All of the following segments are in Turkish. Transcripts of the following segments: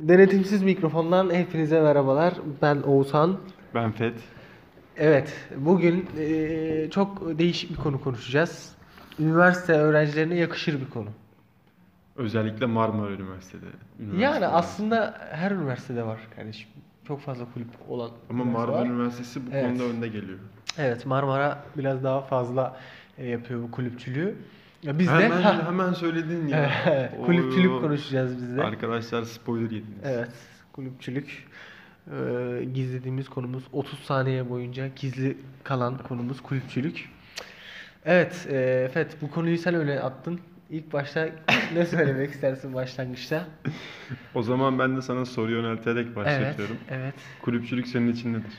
Denetimsiz mikrofondan hepinize merhabalar. Ben Oğuzhan. Ben Fet. Evet, bugün eee, çok değişik bir konu konuşacağız. Üniversite öğrencilerine yakışır bir konu. Özellikle Marmara Üniversitede. üniversitede. Yani aslında her üniversitede var kardeşim. Çok fazla kulüp olan Ama üniversite Marmara var. Üniversitesi bu Evet. konuda önde geliyor. Evet, Marmara biraz daha fazla e, yapıyor bu kulüpçülüğü. Ya biz de hemen, Ha, hemen söyledin ya. kulüpçülük konuşacağız biz de. Arkadaşlar spoiler yediniz. Evet, kulüpçülük. Ee, gizlediğimiz konumuz 30 saniye boyunca gizli kalan konumuz kulüpçülük. Evet, e, Fet bu konuyu sen öyle attın. İlk başta ne söylemek istersin başlangıçta? O zaman ben de sana soru yönelterek başlatıyorum. Evet, evet. Kulüpçülük senin için nedir?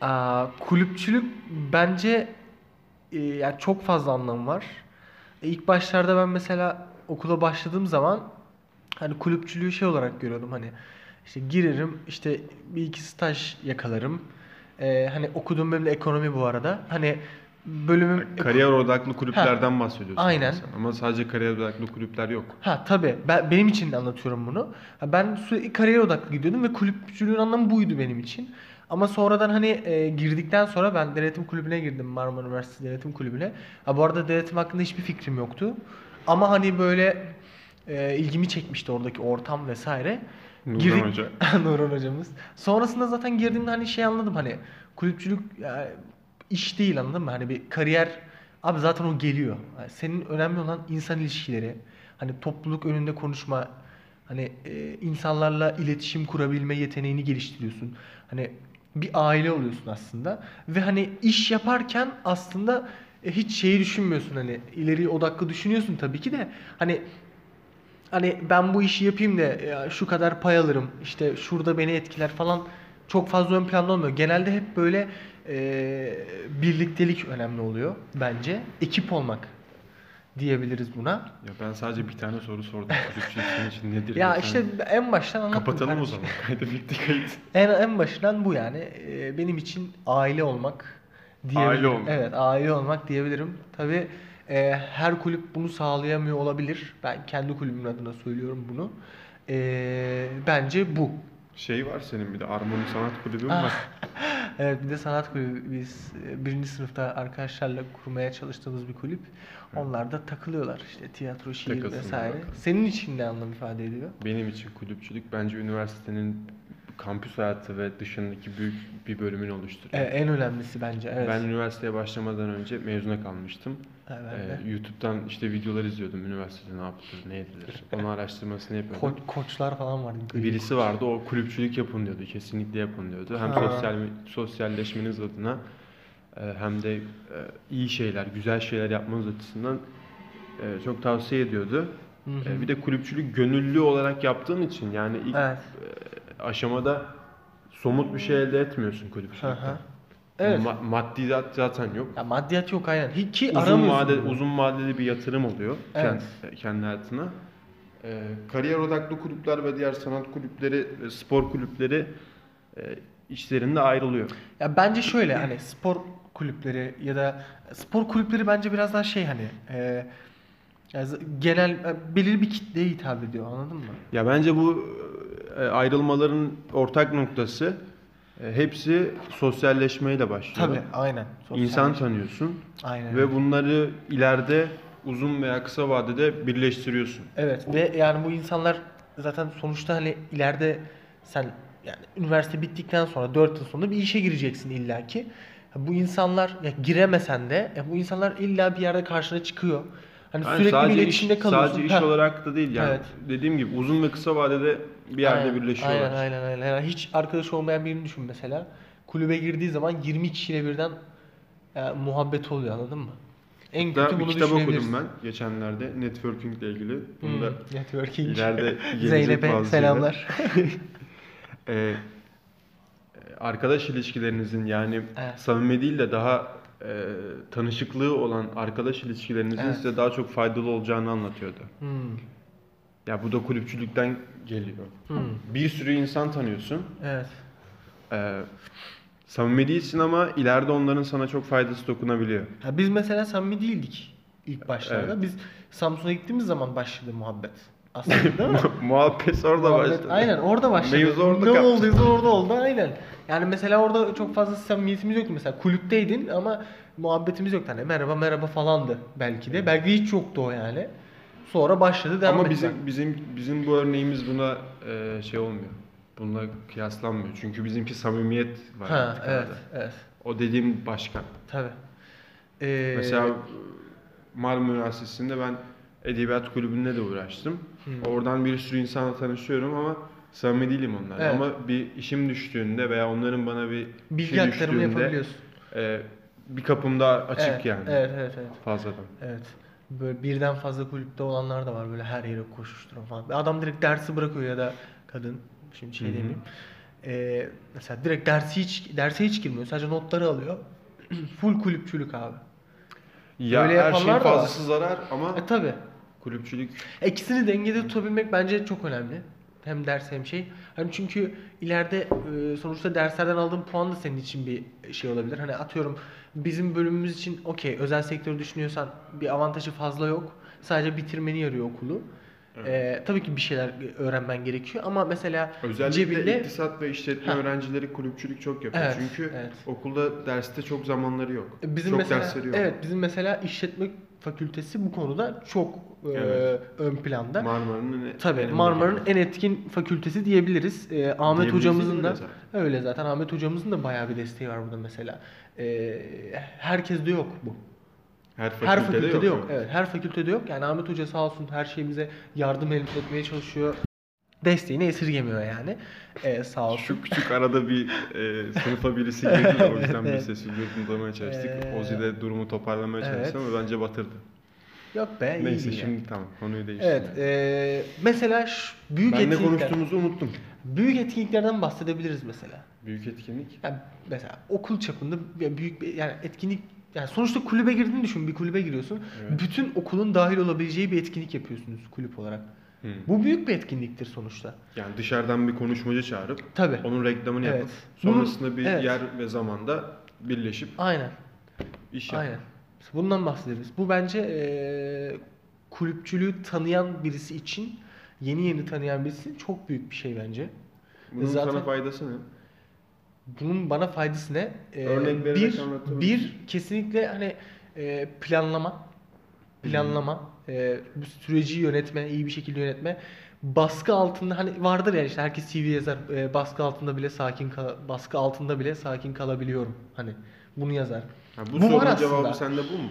Aa, kulüpçülük bence e, yani çok fazla anlamı var. İlk başlarda ben mesela okula başladığım zaman hani kulüpçülüğü şey olarak görüyordum hani işte girerim işte bir iki staj yakalarım. E, hani okuduğum bölüm de ekonomi bu arada. Hani bölümüm Kariyer odaklı kulüplerden bahsediyorsun. Aynen. sen. Ama sadece kariyer odaklı kulüpler yok. Ha tabii. Ben, benim için de anlatıyorum bunu. Ha, Ben sürekli kariyer odaklı gidiyordum ve kulüpçülüğün anlamı buydu benim için. Ama sonradan hani e, girdikten sonra ben denetim kulübüne girdim Marmara Üniversitesi Denetim Kulübü'ne. Ha, bu arada denetim hakkında hiçbir fikrim yoktu. Ama hani böyle e, ilgimi çekmişti oradaki ortam vesaire. Nurhan Girdik- Hoca. Nurhan hocamız. Sonrasında zaten girdiğimde hani şey anladım hani kulüpçülük yani iş değil anladın mı? Hani bir kariyer abi zaten o geliyor. Yani senin önemli olan insan ilişkileri. Hani topluluk önünde konuşma, hani e, insanlarla iletişim kurabilme yeteneğini geliştiriyorsun. Hani bir aile oluyorsun aslında ve hani iş yaparken aslında e, hiç şeyi düşünmüyorsun hani ileri odaklı düşünüyorsun tabii ki de hani hani ben bu işi yapayım da ya şu kadar pay alırım işte şurada beni etkiler falan çok fazla ön planda olmuyor. Genelde hep böyle e, birliktelik önemli oluyor bence. Ekip olmak diyebiliriz buna. Ya ben sadece bir tane soru sordum. Kulüpçülük senin için nedir? Ya işte en baştan anlattım. Kapatalım o kardeşim. zaman. Kaydı bitti kayıt. En, en başından bu yani. Ee, benim için aile olmak diyebilirim. Aile olmak. Evet, aile olmak diyebilirim. Tabii e, her kulüp bunu sağlayamıyor olabilir. Ben kendi kulübümün adına söylüyorum bunu. Ee, bence bu. Şey var senin bir de Armoni Sanat Kulübü mü Ah. var? Evet, bir de sanat kulübü biz e, birinci sınıfta arkadaşlarla kurmaya çalıştığımız bir kulüp. Onlar da takılıyorlar işte tiyatro, şiir Takılsınlar vesaire. bakalım. Senin için ne anlam ifade ediyor? Benim için kulüpçülük bence üniversitenin kampüs hayatı ve dışındaki büyük bir bölümünü Ee, oluşturuyor. en önemlisi bence. Evet. Ben üniversiteye başlamadan önce mezuna kalmıştım. Ha, ben Ee. YouTube'dan işte videolar izliyordum. Üniversitede ne yapılır, ne edilir. Onun araştırmasını yapıyordum. Ko- koçlar falan vardı. Birisi vardı o kulüpçülük yapın diyordu. Kesinlikle yapın diyordu. Hem Ha. sosyal sosyalleşmeniz adına e, hem de e, iyi şeyler, güzel şeyler yapmanız açısından e, çok tavsiye ediyordu. Hı hı. E, Bir de kulüpçülük gönüllü olarak yaptığın için yani ilk Evet. aşamada somut bir şey elde etmiyorsun kulüpçülükten. Evet. Ma- maddiyat zaten yok. Ya maddiyat yok aynen. Hi- Ki Uzun aramıyorsun vade bunu. uzun vadeli bir yatırım oluyor Evet. kendi, kendi hayatına. Ee, kariyer odaklı kulüpler ve diğer sanat kulüpleri, spor kulüpleri e, işlerinde ayrılıyor. Ya bence şöyle hani spor kulüpleri ya da spor kulüpleri bence biraz daha şey hani e, ya z- genel e, belirli bir kitleye hitap ediyor anladın mı? Ya bence bu e, ayrılmaların ortak noktası e, hepsi sosyalleşmeyle başlıyor. Tabii aynen. İnsan tanıyorsun Aynen. ve bunları ileride uzun veya kısa vadede birleştiriyorsun. Evet ve yani bu insanlar zaten sonuçta hani ileride sen yani üniversite bittikten sonra 4 yıl sonra bir işe gireceksin illaki. Bu insanlar ya giremesen de ya bu insanlar illa bir yerde karşına çıkıyor. Hani Yani sürekli bir iletişimde iş, kalıyorsun. Sadece iş Heh. olarak da değil yani. Evet. Dediğim gibi uzun ve kısa vadede bir yerde Aynen, birleşiyorlar. Aynen aynen aynen. Yani hiç arkadaş olmayan birini düşün mesela. Kulübe girdiği zaman 20 kişiyle birden e, muhabbet oluyor anladın mı? En Hatta kötü bunu kitap okudum ben geçenlerde networking ile ilgili. Bunu Hmm, da networking. ileride Zeynep'e bazı selamlar. Ee, arkadaş ilişkilerinizin yani Evet. samimi değil de daha e, tanışıklığı olan arkadaş ilişkilerinizin Evet. size daha çok faydalı olacağını anlatıyordu. Hmm, Ya bu da kulüpçülükten geliyor. hmm, Bir sürü insan tanıyorsun. Evet. Ee, samimi değilsin ama ileride onların sana çok faydası dokunabiliyor. Ya biz mesela samimi değildik ilk başlarda. Evet. Biz Samsun'a gittiğimiz zaman başladı muhabbet. Aslında? Muhabbet orada Muhabbet- başladı. Aynen orada başladı. Mevzu orada ne kaptı. olduysa orada oldu aynen. Yani mesela orada çok fazla samimiyetimiz yoktu mesela kulüpteydin ama muhabbetimiz yoktu hani merhaba merhaba falandı belki de. Belki hiç yoktu o yani. Sonra başladı devam Ama bizim bizim bizim bu örneğimiz buna e, şey olmuyor. Bununla kıyaslanmıyor. Çünkü bizimki samimiyet var. Ha evet arada. evet O dediğim başka. tabii. Ee, Mesela Marmara Üniversitesi'nde ben edebiyat kulübünde de uğraştım. Hı. Oradan bir sürü insanla tanışıyorum ama samimi değilim onlarla. Evet. Ama bir işim düştüğünde veya onların bana bir bilgi şey aktarımı yapabiliyorsun. e, bir kapım daha açık evet, yani. Evet evet evet. Fazladan. Evet. Böyle birden fazla kulüpte olanlar da var böyle her yere koşuşturan falan. Adam direkt dersi bırakıyor ya da kadın. Şimdi şey Hı hı. demeyeyim. Ee, mesela direkt dersi hiç derse hiç girmiyor. Sadece notları alıyor. Full kulüpçülük abi. Ya Böyle her şeyin fazlası zarar ama E tabi. Kulüpçülük İkisini dengede tutabilmek bence çok önemli. Hem ders hem şey. Hani çünkü ileride e, sonuçta derslerden aldığın puan da senin için bir şey olabilir. Hani atıyorum bizim bölümümüz için okey özel sektörü düşünüyorsan bir avantajı fazla yok. Sadece bitirmeni yarıyor okulu. Evet. E, tabii ki bir şeyler öğrenmen gerekiyor ama mesela Özellikle cebinde iktisat ve işletme Ha. öğrencileri kulüpçülük çok yapıyor. Evet, Çünkü evet. okulda derste çok zamanları yok. bizim çok mesela dersleri yok. evet bizim mesela işletme fakültesi bu konuda çok e, Evet. ön planda. Marmara'nın en- Tabii en Marmara'nın en etkin fakültesi diyebiliriz. Ee, Ahmet Diyebiliriz hocamızın da zaten? öyle zaten. Ahmet hocamızın da bayağı bir desteği var burada mesela. Ee, herkeste yok bu. Her fakültede, Her fakültede yok. yok. Evet, her fakültede yok. Yani Ahmet hoca sağ olsun her şeyimize yardım etmeye çalışıyor. Desteğini esirgemiyor yani. Ee, sağ olsun. Şu küçük arada bir e, sınıfa birisi girdi de o yüzden Evet. bir sessiz yurtlamaya çalıştık. Ee, Ozi de durumu toparlamaya evet. çalıştı ama bence batırdı. Yok be, iyi Neyse değil şimdi yani. tamam konuyu değiştirelim. Evet, e, mesela şu büyük ben ne etkinlikler. konuştuğumuzu unuttum. Büyük etkinliklerden bahsedebiliriz mesela. Büyük etkinlik. Yani mesela okul çapında büyük bir yani etkinlik yani sonuçta kulübe girdiğini düşün. Bir kulübe giriyorsun. Evet. Bütün okulun dahil olabileceği bir etkinlik yapıyorsunuz kulüp olarak. Hı. Bu büyük bir etkinliktir sonuçta. Yani dışarıdan bir konuşmacı çağırıp Tabii. onun reklamını Evet. yapıp Bunun- sonrasında bir evet. yer ve zamanda birleşip Aynen. iş yapmak. Aynen. Bundan bahsederiz. Bu bence eee kulüpçülüğü tanıyan birisi için, yeni yeni tanıyan birisi çok büyük bir şey bence. Bunun Zaten- sana faydası ne? Bunun bana faydası ne? Ee, Örnek vererek bir, bir kesinlikle hani e, planlama, planlama, e, bu süreci yönetme, iyi bir şekilde yönetme. Baskı altında hani vardır ya işte herkes CV yazar. e, baskı altında bile sakin kal baskı altında bile sakin kalabiliyorum. Hani bunu yazar. Ha, bu, Bu sorunun cevabı sende bu mu?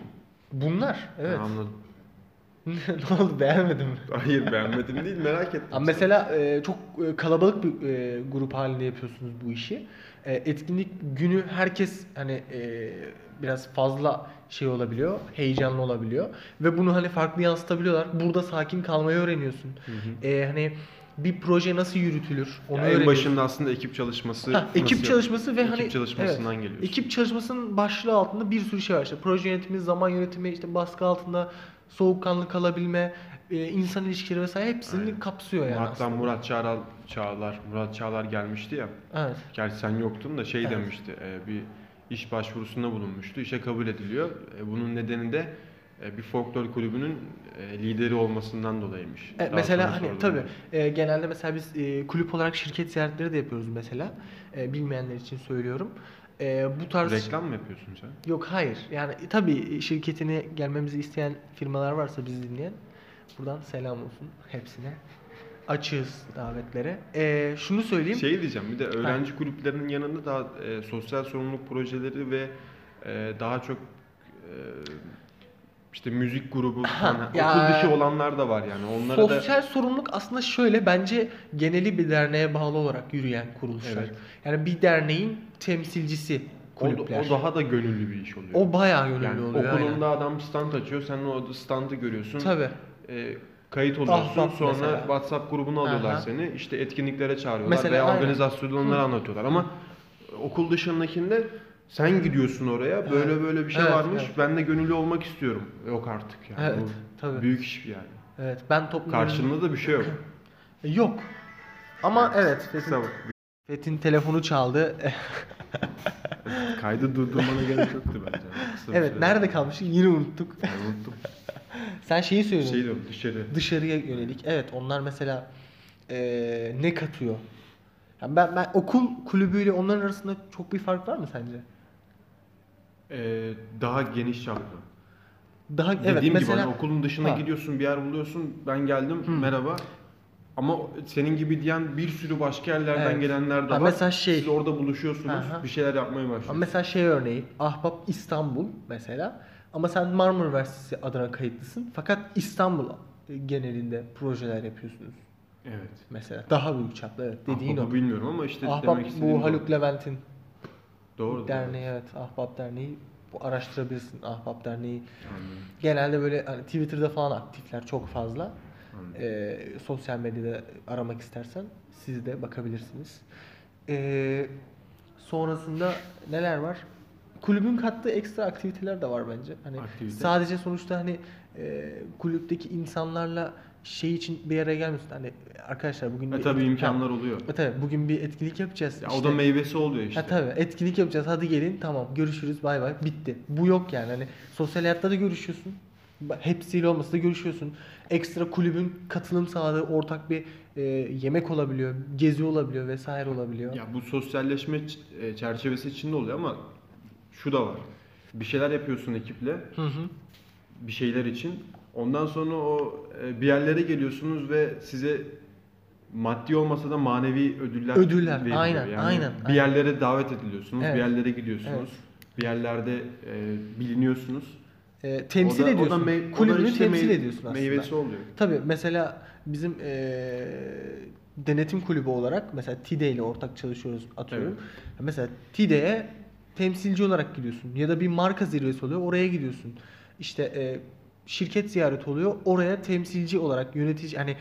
Bunlar evet. Ha, anladım. ne oldu beğenmedin mi? Hayır beğenmedim değil merak ettim. Ama mesela e, çok e, kalabalık bir e, grup halinde yapıyorsunuz bu işi. E, etkinlik günü herkes hani e, biraz fazla şey olabiliyor, heyecanlı olabiliyor ve bunu hani farklı yansıtabiliyorlar. Burada sakin kalmayı öğreniyorsun. Hı hı. E, hani bir proje nasıl yürütülür onu Ya en öğreniyorsun. başında aslında ekip çalışması Ha, ekip nasıl yap- çalışması ve ekip hani çalışmasından evet, geliyorsun. Ekip çalışmasının başlığı altında bir sürü şey var. İşte proje yönetimi, zaman yönetimi, işte baskı altında soğukkanlı kalabilme, e, insan ilişkileri vesaire hepsini Aynen. kapsıyor yani. Hatta aslında. Murat Çağlar, Çağlar, Murat Çağlar gelmişti ya. Evet. Gerçi sen yoktun da şey Evet. demişti. e, bir iş başvurusunda bulunmuştu. İşe kabul ediliyor. E, bunun nedeni de bir folklor kulübünün lideri olmasından dolayıymış. E, Daha mesela hani ben. e, genelde mesela biz e, kulüp olarak şirket ziyaretleri de yapıyoruz mesela. E, bilmeyenler için söylüyorum. E, bu tarz Reklam mı yapıyorsun sen? Yok hayır. Yani e, tabii şirketine gelmemizi isteyen firmalar varsa bizi dinleyen buradan selam olsun hepsine. Açığız davetlere. E, şunu söyleyeyim. Şey diyeceğim bir de öğrenci kulüplerinin yanında daha e, sosyal sorumluluk projeleri ve e, daha çok e, işte müzik grubu falan ya- okul dışı olanlar da var yani. Onlara da Sosyal sorumluluk aslında şöyle bence geneli bir derneğe bağlı olarak yürüyen kuruluşlar. Evet. Yani bir derneğin temsilcisi o, kulüpler. o daha da gönüllü bir iş oluyor. O bayağı gönüllü yani oluyor. okulunda adam stand açıyor. Sen o standı görüyorsun. aynen. Tabii. E, kayıt oluyorsun. Ahbap sonra mesela. WhatsApp grubuna alıyorlar Aha. seni. İşte etkinliklere çağırıyorlar Mesela veya aynen. organizasyonda onları anlatıyorlar ama okul dışındakinde sen gidiyorsun oraya. Böyle Evet. böyle bir şey Evet, varmış. evet. Ben de gönüllü olmak istiyorum. Yok artık yani. Evet, Bu tabii. Büyük iş yani. Evet. Ben toplum Karşılığında da bir şey yok. Yok. Ama evet. Fetin, Kısa bak. Fetin telefonu çaldı. Kaydı durdurmana gerek yoktu bence. Kısa bir evet. süre. Nerede kalmıştık? Yine unuttuk. Yani unuttum. Sen şeyi söylüyorsun. Şey diyorum dışarı. dışarıya yönelik. Evet onlar mesela eee, ne katıyor? Yani ben, ben okul kulübüyle onların arasında çok bir fark var mı sence? Ee, daha geniş çaplı. Daha evet Dediğim mesela gibi hani okulun dışına Ha. gidiyorsun bir yer buluyorsun. Ben geldim Hı. merhaba. Ama senin gibi diyen bir sürü başka yerlerden Evet. gelenler de Ha, var. mesela şey- Siz orada buluşuyorsunuz. Aha. Bir şeyler yapmaya başlıyorsunuz. mesela şey örneği Ahbap İstanbul mesela ama sen Marmara Üniversitesi adına kayıtlısın fakat İstanbul genelinde projeler yapıyorsunuz Evet. mesela daha büyük çaplı evet dediğin Ahbap'ı o. bilmiyorum ama işte Ahbap demek istediğim bu Haluk Levent'in Doğru. derneği evet Ahbap Derneği bu araştırabilirsin Ahbap Derneği Anladım, genelde böyle hani Twitter'da falan aktifler çok fazla. anladım. Sosyal medyada aramak istersen siz de bakabilirsiniz. Ee, sonrasında neler var? Kulübün kattığı ekstra aktiviteler de var bence. Hani Aktivite? sadece sonuçta hani e, kulüpteki insanlarla şey için bir araya gelmiyorsun. Hani arkadaşlar bugün E tabii imkanlar oluyor. Ha, tabii bugün bir etkinlik yapacağız. Ya İşte- o da meyvesi oluyor işte. Ha tabii etkinlik yapacağız. Hadi gelin tamam görüşürüz bay bay bitti. Bu yok yani. Hani sosyal hayatta da görüşüyorsun. Hepsiyle olmasa da görüşüyorsun. Ekstra kulübün katılım sağladığı ortak bir e, yemek olabiliyor, gezi olabiliyor vesaire olabiliyor. Ya bu sosyalleşme e, çerçevesi içinde oluyor ama şu da var. Bir şeyler yapıyorsun ekiple, Hı hı. bir şeyler için. Ondan sonra o e, bir yerlere geliyorsunuz ve size maddi olmasa da manevi ödüller Ödüller, veriliyor. aynen, Yani aynen, Bir aynen. yerlere davet ediliyorsunuz, Evet. bir yerlere gidiyorsunuz. Evet. Bir yerlerde e, biliniyorsunuz. E, temsil O da- ediyorsun. o da Kulübünü işte temsil mey- ediyorsun aslında. Meyvesi oluyor. Tabii mesela bizim e, denetim kulübü olarak mesela TİDE ile ortak çalışıyoruz atıyorum. Mesela TİDE'ye temsilci olarak gidiyorsun ya da bir marka zirvesi oluyor oraya gidiyorsun. İşte e, şirket ziyareti oluyor oraya temsilci olarak yönetici hani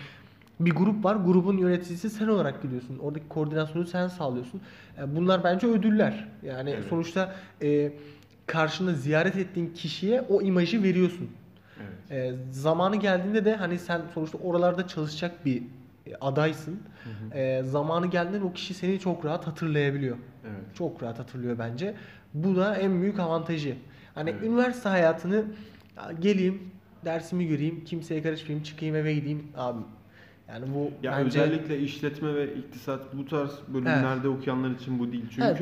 bir grup var grubun yöneticisi sen olarak gidiyorsun. Oradaki koordinasyonu sen sağlıyorsun. E, bunlar bence ödüller. Yani Evet. sonuçta e, karşında ziyaret ettiğin kişiye o imajı veriyorsun. Evet. E, zamanı geldiğinde de hani sen sonuçta oralarda çalışacak bir e, adaysın. E, zamanı geldiğinde o kişi seni çok rahat hatırlayabiliyor. Evet. Çok rahat hatırlıyor bence. Bu da en büyük avantajı. Hani Evet. üniversite hayatını ya geleyim, dersimi göreyim, kimseye karışmayayım, çıkayım eve gideyim abi. Yani bu Ya bence özellikle işletme ve iktisat bu tarz bölümlerde okuyanlar için bu değil. Çünkü Evet.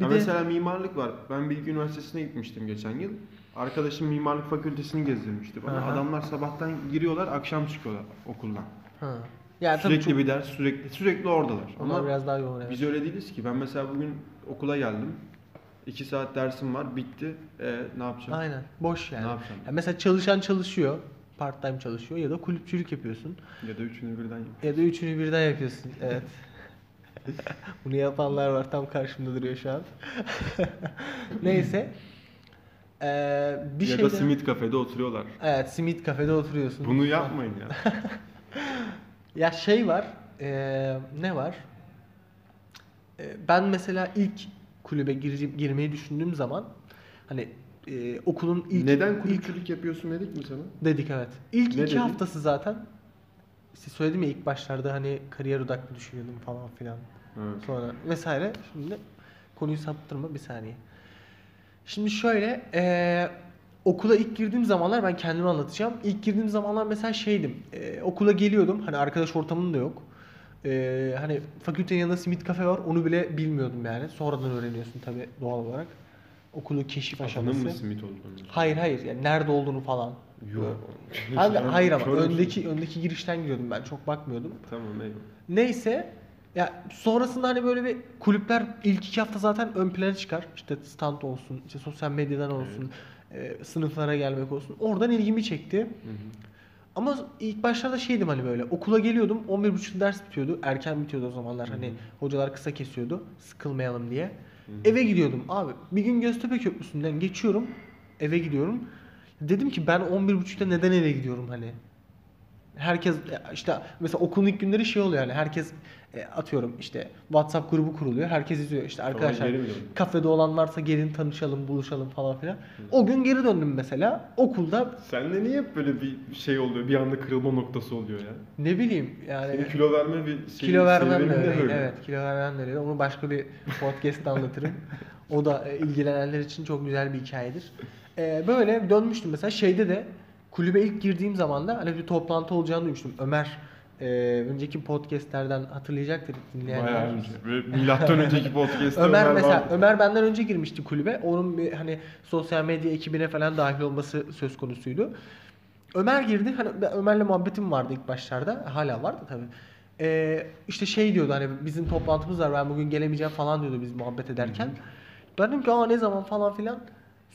Bir ya de- mesela mimarlık var. Ben Bilgi Üniversitesi'ne gitmiştim geçen yıl. Arkadaşım mimarlık fakültesini gezdirmişti bana. Aha. Adamlar sabahtan giriyorlar, akşam çıkıyorlar okuldan. ha. Yani sürekli çok, bir ders, sürekli sürekli oradalar. onlar Ama biraz daha yoğun evet. biz öyle değiliz ki. Ben mesela bugün okula geldim. 2 saat dersim var, bitti. E, ne yapacağım? Aynen. Boş yani. Ne yapacağım? Ya mesela çalışan çalışıyor, part time çalışıyor ya da kulüpçülük yapıyorsun. Ya da üçünü birden yap. Ya da üçünü birden yapıyorsun. Evet. Bunu yapanlar var. Tam karşımda duruyor şu an. Neyse. Ee, bir ya şey da simit kafede oturuyorlar. Evet, simit kafede oturuyorsun. Bunu yapmayın ya. Ya şey var. ee, ne var? Ee, ben mesela ilk kulübe gir- girmeyi düşündüğüm zaman hani ee, okulun ilk Neden ilk kulüpçülük yapıyorsun dedik mi sana? dedik evet. İlk Ne iki dedin? haftası zaten siz söyledim ya ilk başlarda hani kariyer odaklı düşünüyordum falan filan. Evet. Sonra vesaire. Şimdi konuyu saptırma bir saniye. Şimdi şöyle eee, okula ilk girdiğim zamanlar ben kendimi anlatacağım. İlk girdiğim zamanlar mesela şeydim. eee, okula geliyordum. Hani arkadaş ortamım da yok. Eee, hani fakültenin yanında simit kafe var. Onu bile bilmiyordum yani. Sonradan öğreniyorsun tabii doğal olarak. Okulu keşif aşaması. mı simit olduğunu? Hayır hayır. Yani nerede olduğunu falan. Yok. Abi hayır ama bir şey. öndeki öndeki girişten giriyordum ben. Çok bakmıyordum. Tamam eyvallah. Neyse ya sonrasında hani böyle bir kulüpler ilk iki hafta zaten ön plana çıkar. İşte stand olsun, işte sosyal medyadan olsun, e, sınıflara gelmek olsun. Oradan ilgimi çekti. Hı hı. Ama ilk başlarda şeydim hani böyle okula geliyordum 11.30 ders bitiyordu. Erken bitiyordu o zamanlar hani Hı hı. hocalar kısa kesiyordu sıkılmayalım diye. Hı hı. Eve gidiyordum abi. Bir gün Göztepe Köprüsü'nden geçiyorum. Eve gidiyorum. Dedim ki ben 11.30'da neden eve gidiyorum hani? Herkes işte mesela okulun ilk günleri şey oluyor yani herkes e, atıyorum işte WhatsApp grubu kuruluyor. Herkes izliyor işte arkadaşlar kafede olan varsa gelin tanışalım, buluşalım falan filan. O gün geri döndüm mesela. Okulda Sende niye hep böyle bir şey oluyor? Bir anda kırılma noktası oluyor ya. ne bileyim yani Senin kilo verme bir şey, Kilo vermem de öyle. Evet, kilo vermem de öyle. Onu başka bir podcast'te anlatırım. O da e, ilgilenenler için çok güzel bir hikayedir. Ee, böyle dönmüştüm mesela şeyde de kulübe ilk girdiğim zaman da hani bir toplantı olacağını duymuştum. Ömer e, önceki podcastlerden hatırlayacaktır dinleyenler. Bayağı önce. Milattan önceki podcast'te Ömer mesela vardı. Ömer benden önce girmişti kulübe. Onun bir hani sosyal medya ekibine falan dahil olması söz konusuydu. Ömer girdi. Hani Ömer'le muhabbetim vardı ilk başlarda. Hala vardı tabii. Ee, işte şey diyordu hani bizim toplantımız var ben bugün gelemeyeceğim falan diyordu biz muhabbet ederken. Ben dedim ki aa ne zaman falan filan.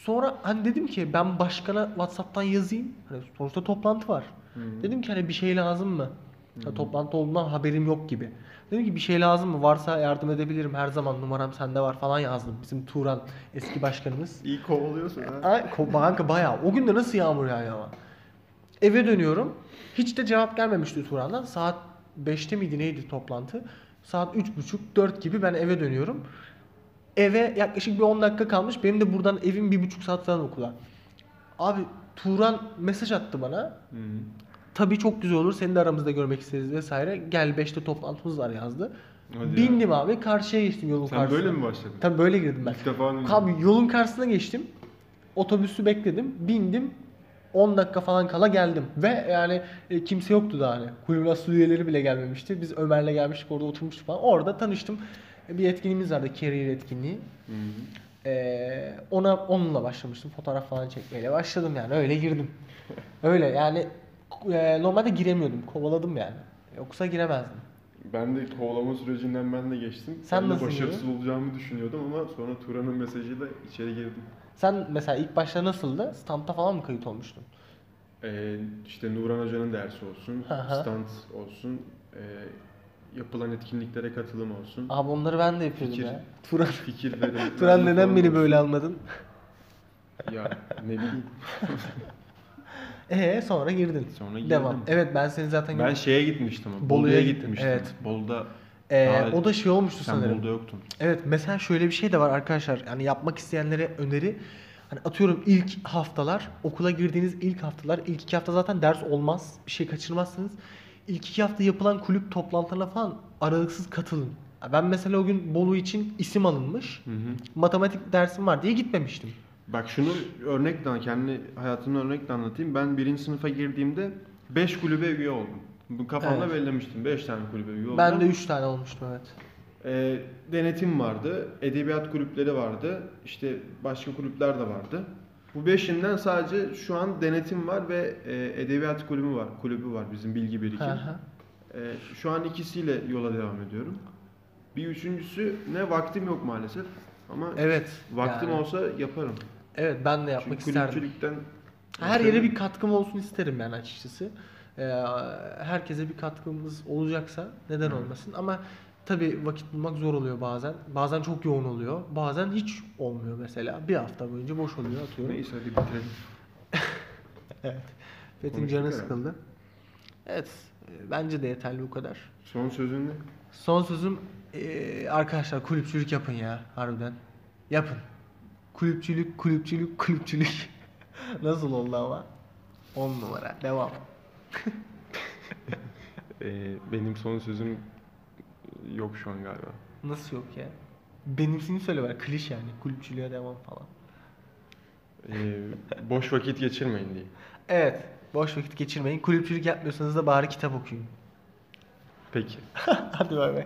Sonra hani dedim ki ben başkana Whatsapp'tan yazayım. Hani sonuçta toplantı var. Dedim ki hani bir şey lazım mı? Ha, toplantı olduğundan haberim yok gibi. Dedim ki bir şey lazım mı? Varsa yardım edebilirim. Her zaman numaram sende var falan yazdım. Bizim Turan eski başkanımız. İyi kovalıyorsun ha. Banka bayağı. O gün de nasıl yağmur yağıyor ama. Eve dönüyorum. Hiç de cevap gelmemişti Turan'dan. Saat 5'te miydi neydi toplantı? Saat 3.30-4 gibi ben eve dönüyorum. Eve yaklaşık bir 10 dakika kalmış. Benim de buradan evim bir buçuk saat falan okula. Abi Turan mesaj attı bana. Hı. Tabii çok güzel olur. Seni de aramızda görmek isteriz vesaire. Gel 5'te toplantımız var yazdı. Hadi ya. Bindim abi. Karşıya geçtim yolun Sen karşısına. böyle mi başladın? Tabii böyle girdim ben. İlk defa mı? Abi yolun karşısına geçtim. Otobüsü bekledim. Bindim. 10 dakika falan kala geldim. Ve yani e, kimse yoktu da hani. Kulübün asıl üyeleri bile gelmemişti. Biz Ömer'le gelmiştik orada oturmuştuk falan. Orada tanıştım. E, Bir etkinliğimiz vardı. Career etkinliği. Hı hı. Ee, ona onunla başlamıştım. Fotoğraf falan çekmeyle başladım yani. Öyle girdim. Öyle yani e, normalde giremiyordum. Kovaladım yani. Yoksa giremezdim. Ben de kovalama sürecinden ben de geçtim. Sen ben de nasıl başarısız olacağımı düşünüyordum ama sonra Turan'ın mesajıyla içeri girdim. Sen mesela ilk başta nasıldı? Standta falan mı kayıt olmuştun? Ee, işte Nuran Hoca'nın dersi olsun, stand olsun, e, yapılan etkinliklere katılım olsun. Abi onları ben de yapıyordum Fikir. ya. Turan, Fikir verim. Turan neden beni olsun. böyle almadın? Ya ne bileyim. Ee sonra girdin. Sonra girdim. Devam. Evet ben seni zaten Ben şeye gitmiştim. Bolu'ya gitmiştim. evet. Bolu'da Ee, Daha- o da şey olmuştu sen sanırım. Bolu'da yoktun. Evet mesela şöyle bir şey de var arkadaşlar. Yani yapmak isteyenlere öneri. Hani atıyorum ilk haftalar, okula girdiğiniz ilk haftalar, ilk iki hafta zaten ders olmaz. Bir şey kaçırmazsınız. İlk iki hafta yapılan kulüp toplantılarına falan aralıksız katılın. Ben mesela o gün Bolu için isim alınmış. Hı hı. Matematik dersim var diye gitmemiştim. Bak şunu örnekle kendi hayatımın örnekle anlatayım. Ben birinci sınıfa girdiğimde 5 kulübe üye oldum. Kafamda Evet. belirlemiştim. 5 tane kulübe üye oldum. Ben de 3 tane olmuştum evet. Ee, denetim vardı, edebiyat kulüpleri vardı, işte başka kulüpler de vardı. Bu beşinden sadece şu an denetim var ve e, edebiyat kulübü var. Kulübü var bizim bilgi birikim. Hı hı. Ee, şu an ikisiyle yola devam ediyorum. Bir üçüncüsü ne vaktim yok maalesef ama Evet. vaktim yani. olsa yaparım. Evet ben de yapmak Çünkü isterdim. Her yere bir katkım olsun isterim yani açıkçası. Ee, herkese bir katkımız olacaksa neden olmasın ama tabii vakit bulmak zor oluyor bazen. Bazen çok yoğun oluyor. Bazen hiç olmuyor mesela. Bir hafta boyunca boş oluyor atıyorum. Neyse hadi bitirelim. Evet. Fethin Konuştuk canı herhalde. sıkıldı. Evet. e, Bence de yeterli bu kadar. Son sözün ne? Son sözüm e, arkadaşlar kulüpçülük yapın ya harbiden. Yapın. Kulüpçülük, kulüpçülük, kulüpçülük. Nasıl oldu ama? 10 numara. Devam. Ee, benim son sözüm yok şu an galiba. Nasıl yok ya? Benimsini söyle ver. Kliş yani. Kulüpçülüğe devam falan. Ee, boş vakit geçirmeyin diye. Evet. Boş vakit geçirmeyin. Kulüpçülük yapmıyorsanız da bari kitap okuyun. Peki. Hadi bay bay.